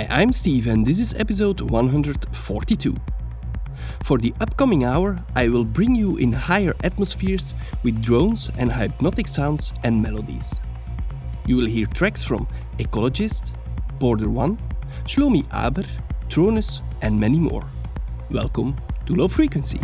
Hi, I'm Steve, and this is episode 142. For the upcoming hour, I will bring you in higher atmospheres with drones and hypnotic sounds and melodies. You will hear tracks from Echologist, Border One, Shlomi Aber, Tronus, and many more. Welcome to Low Frequency.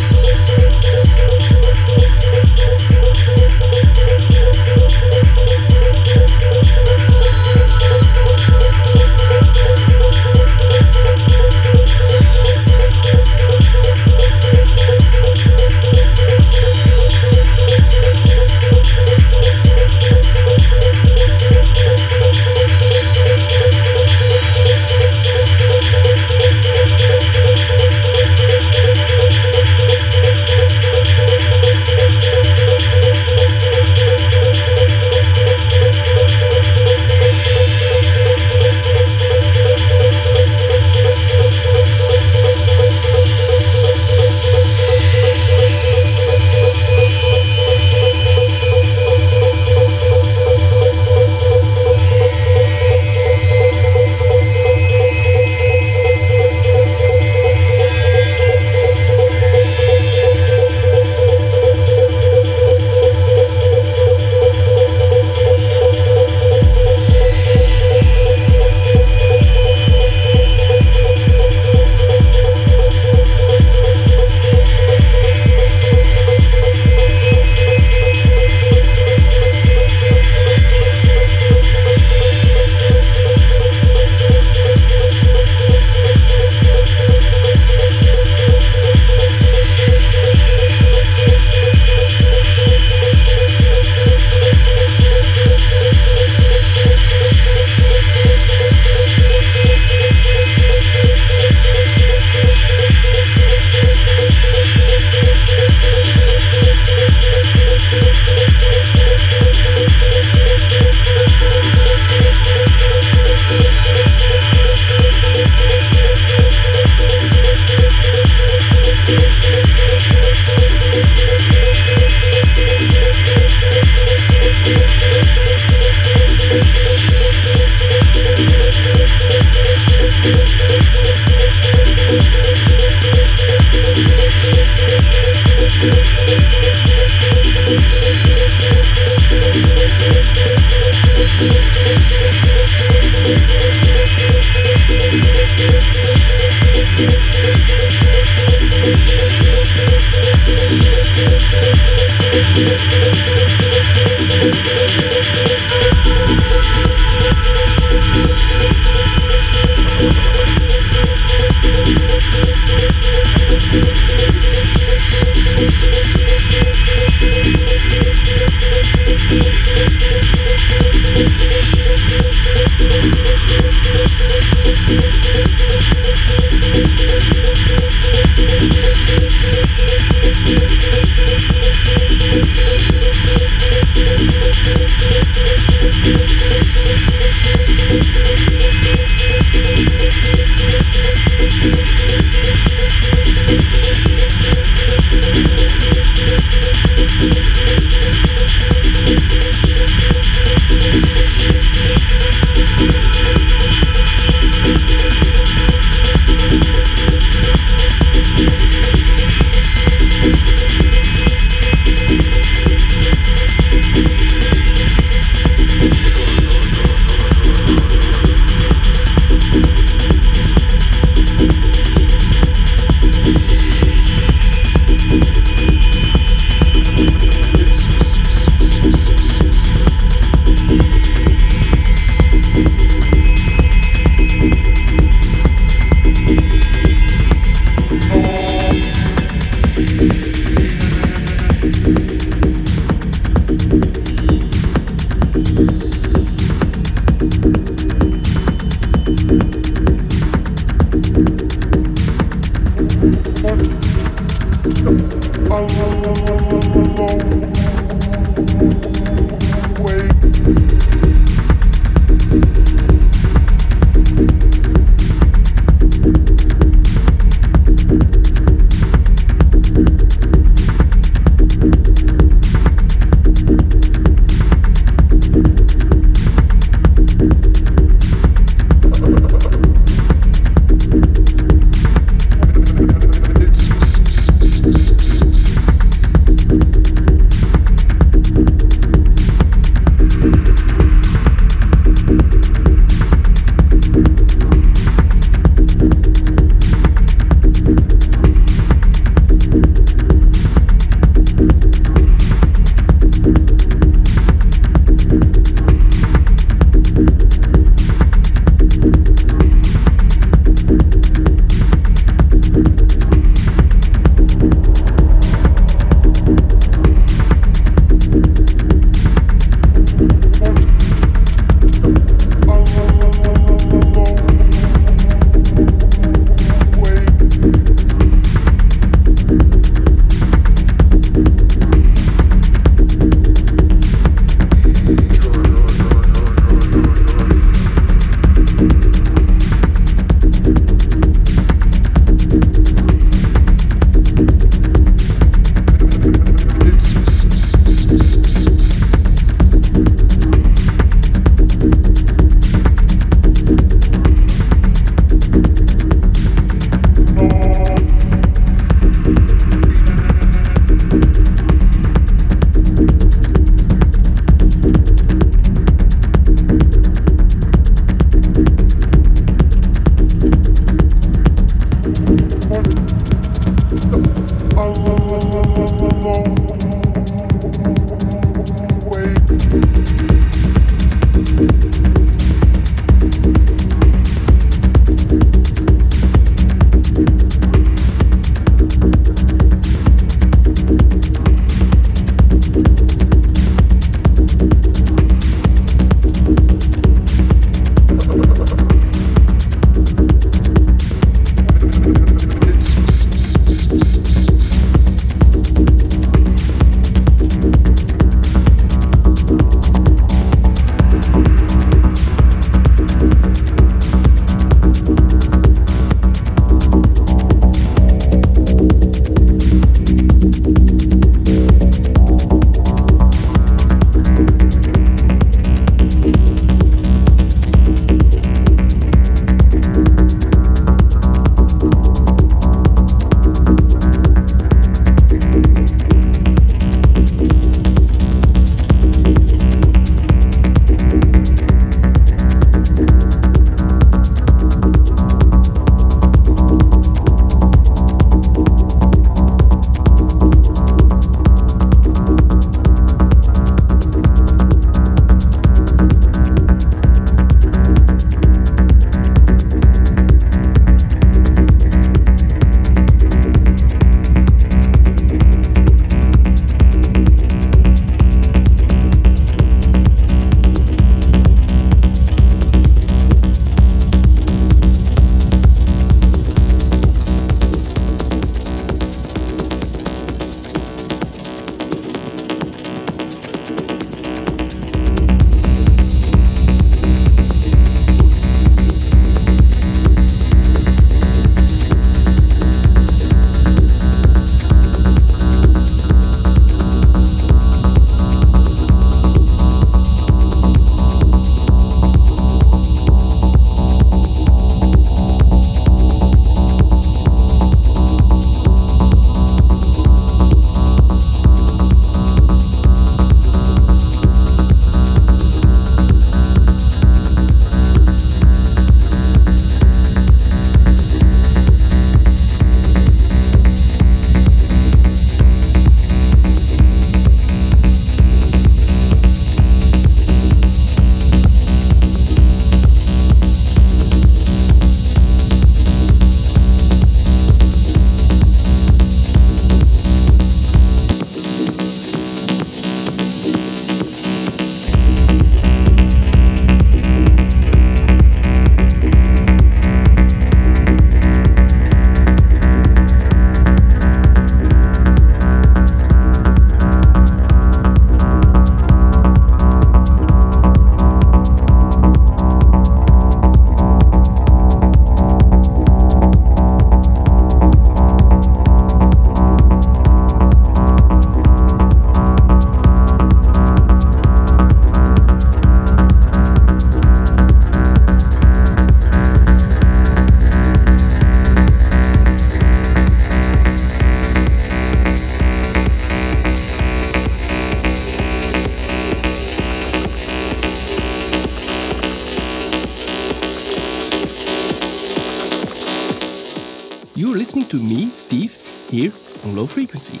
To me, Steve, here on Low Frequency.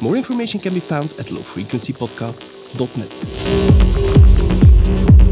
More information can be found at lowfrequencypodcast.net.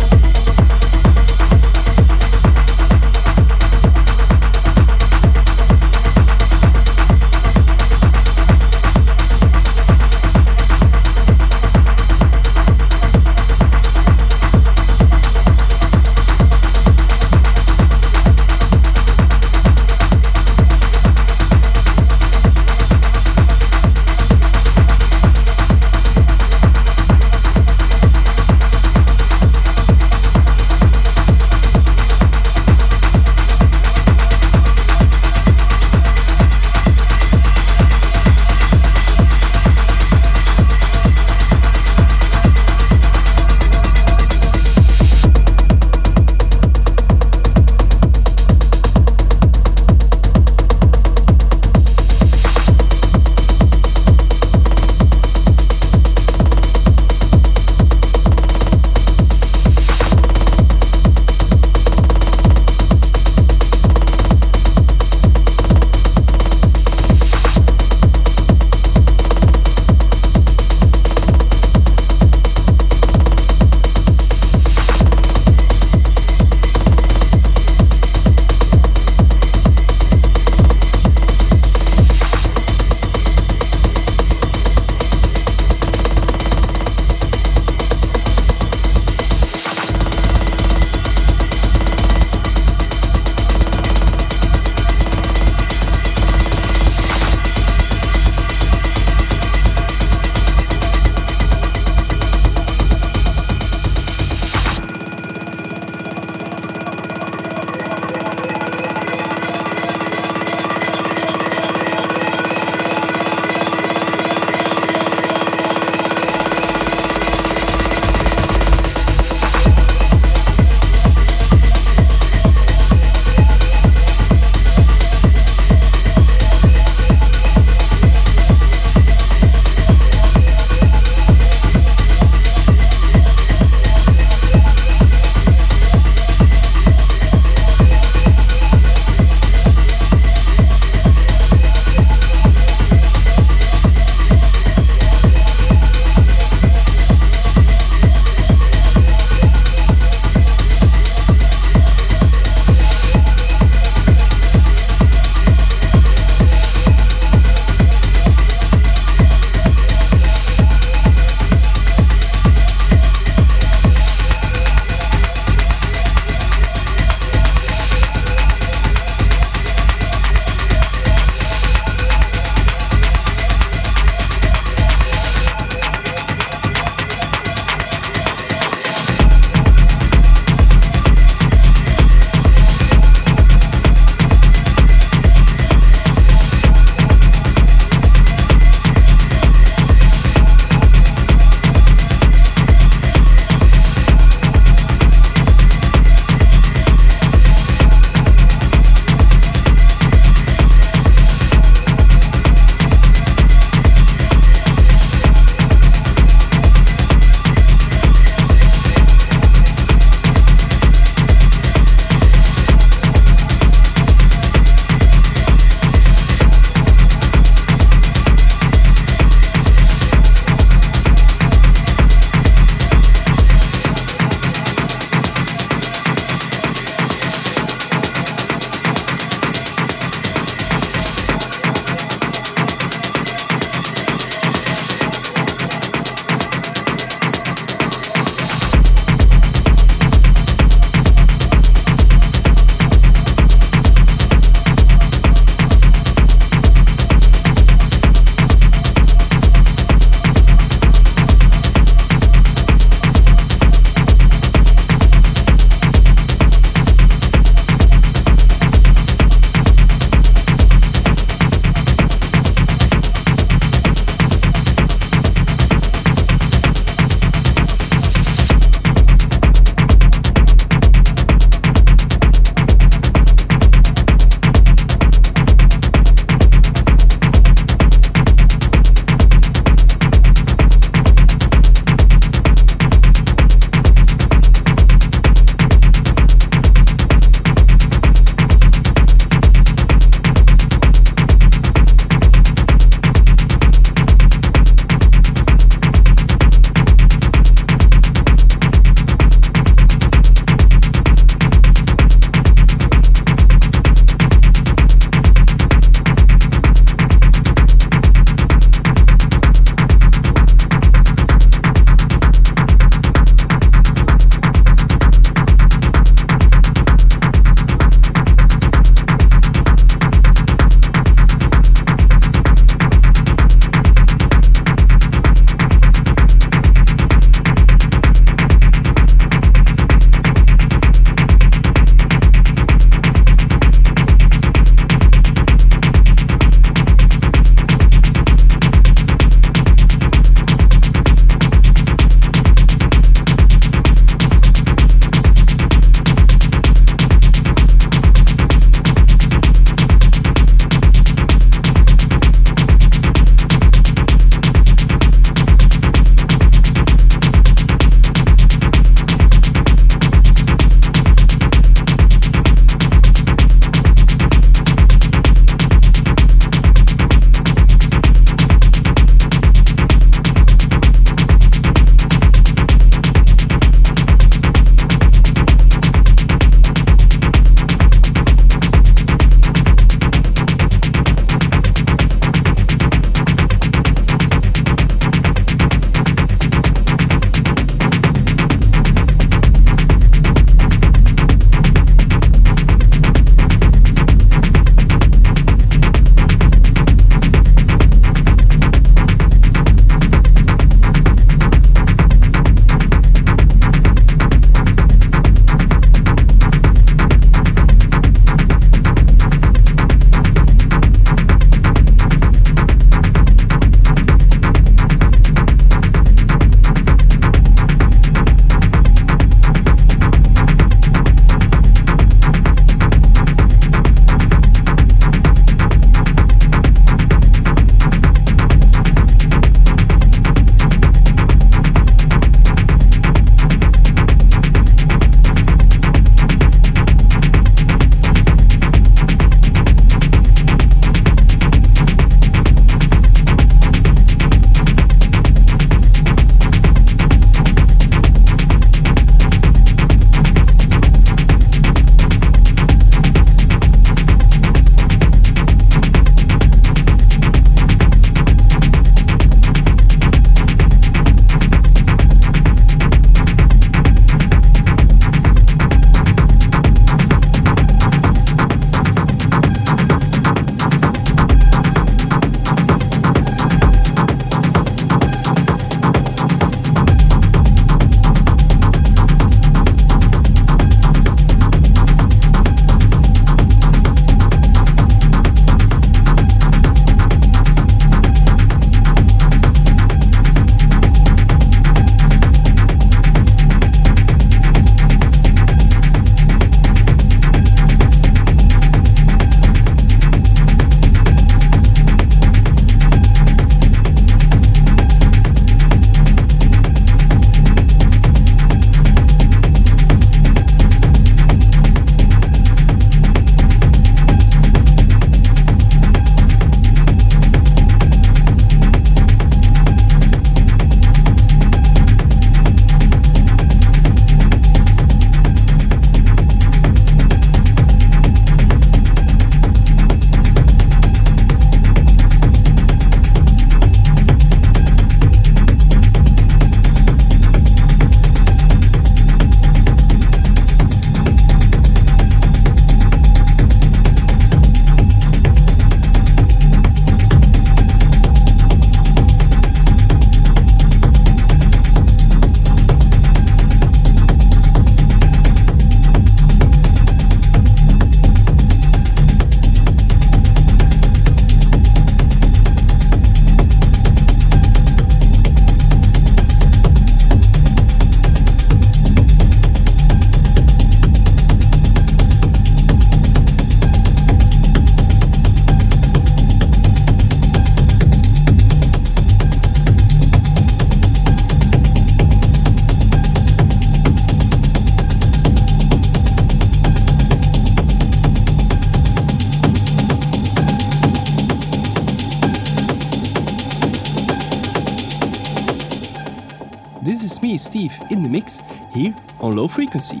Steve, in the mix here on Low Frequency.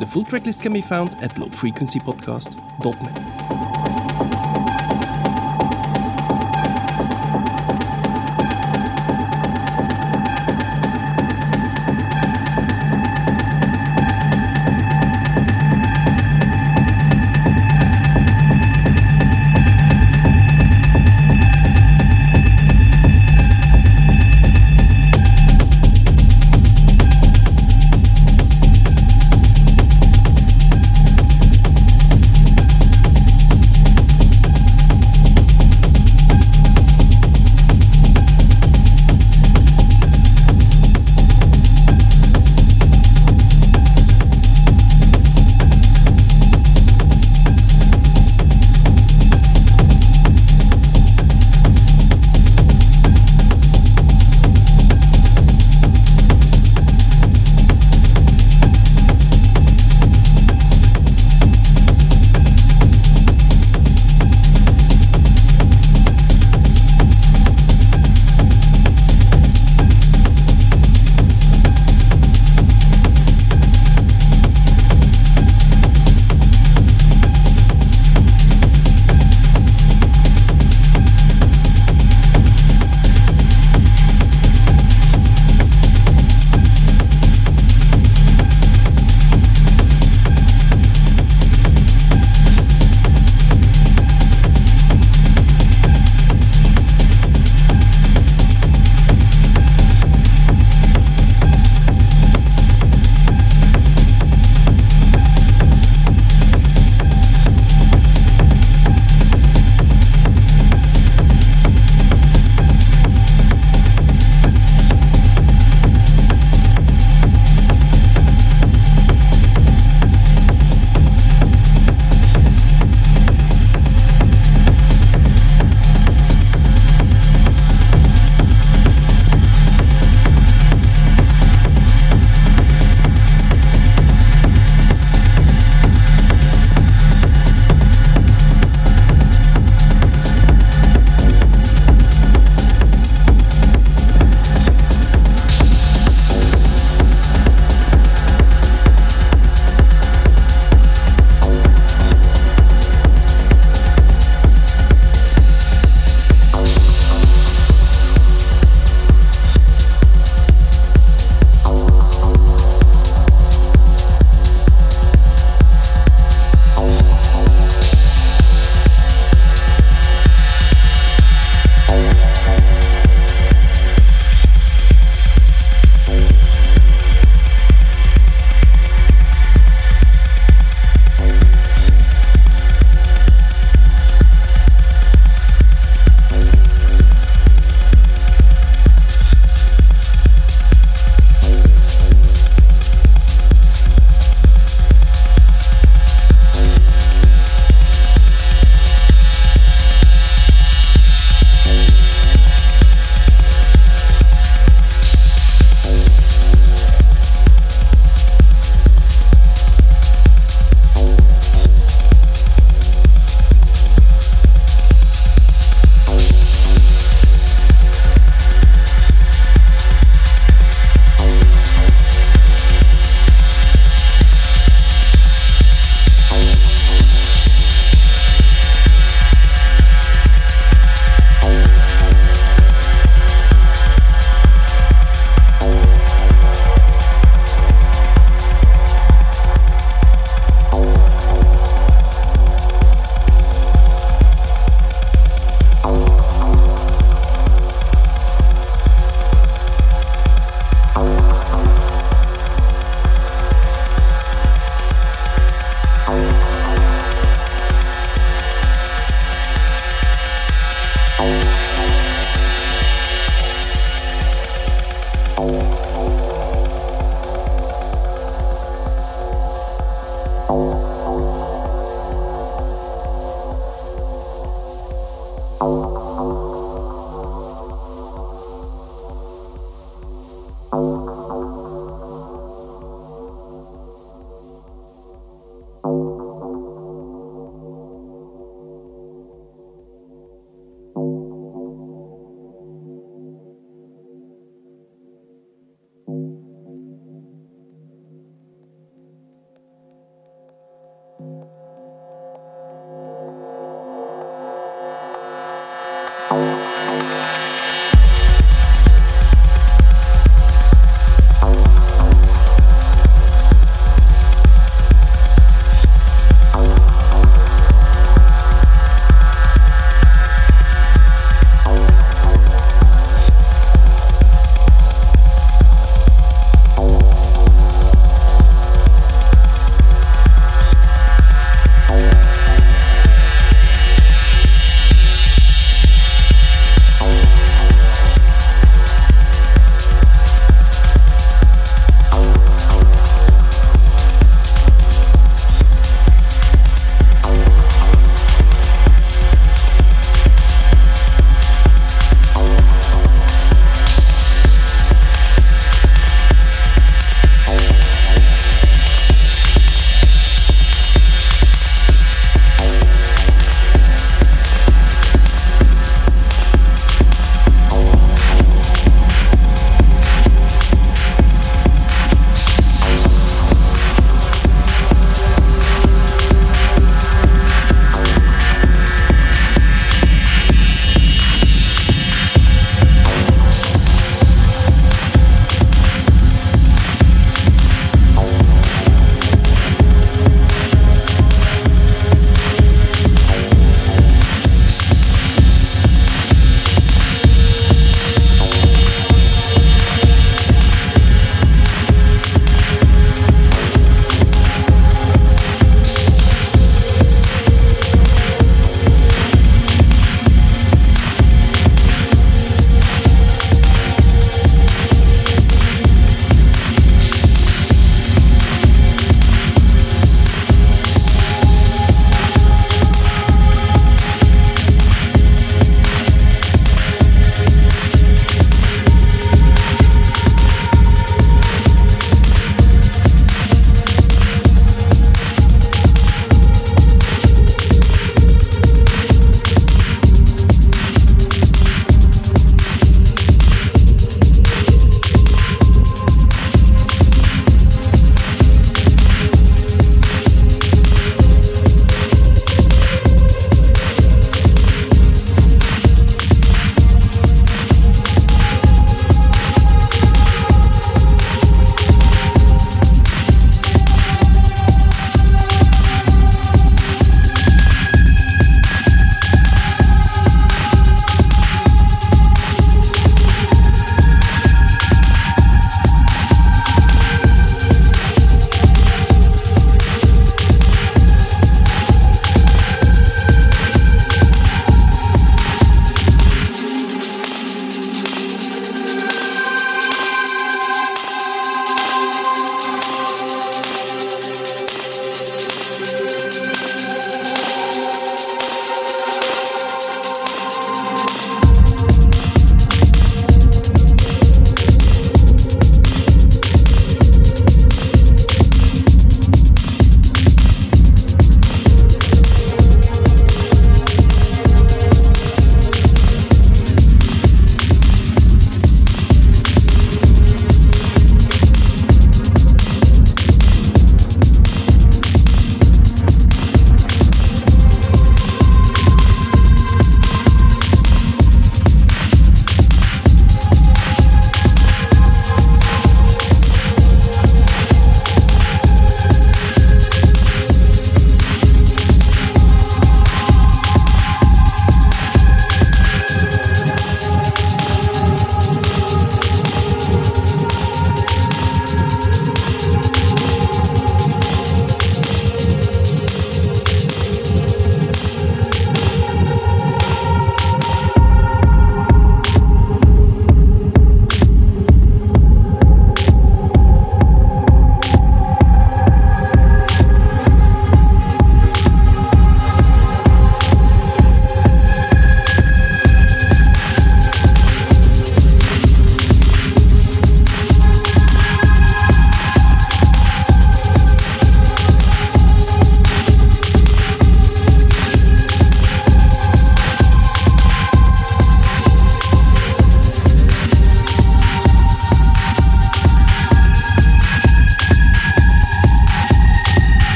The full tracklist can be found at lowfrequencypodcast.net.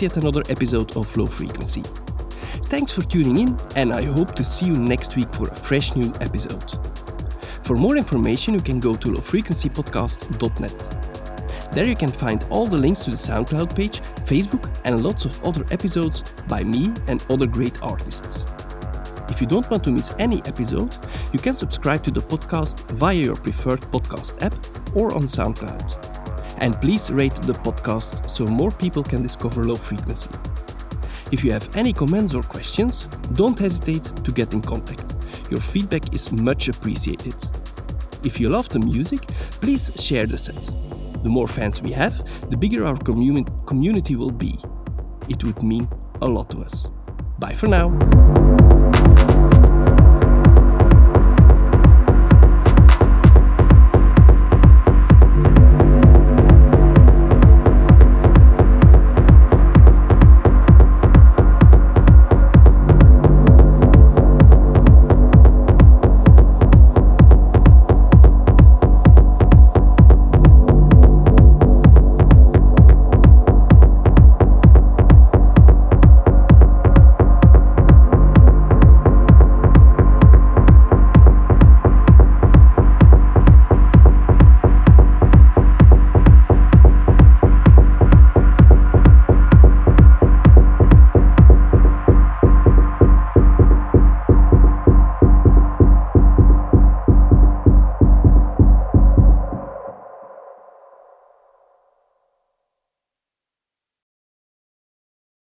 Yet another episode of Low Frequency. Thanks for tuning in, and I hope to see you next week for a fresh new episode. For more information, you can go to lowfrequencypodcast.net. There you can find all the links to the SoundCloud page, Facebook, and lots of other episodes by me and other great artists. If you don't want to miss any episode, you can subscribe to the podcast via your preferred podcast app or on SoundCloud. And please rate the podcast so more people can discover low frequency. If you have any comments or questions, don't hesitate to get in contact. Your feedback is much appreciated. If you love the music, please share the set. The more fans we have, the bigger our commu- community will be. It would mean a lot to us. Bye for now.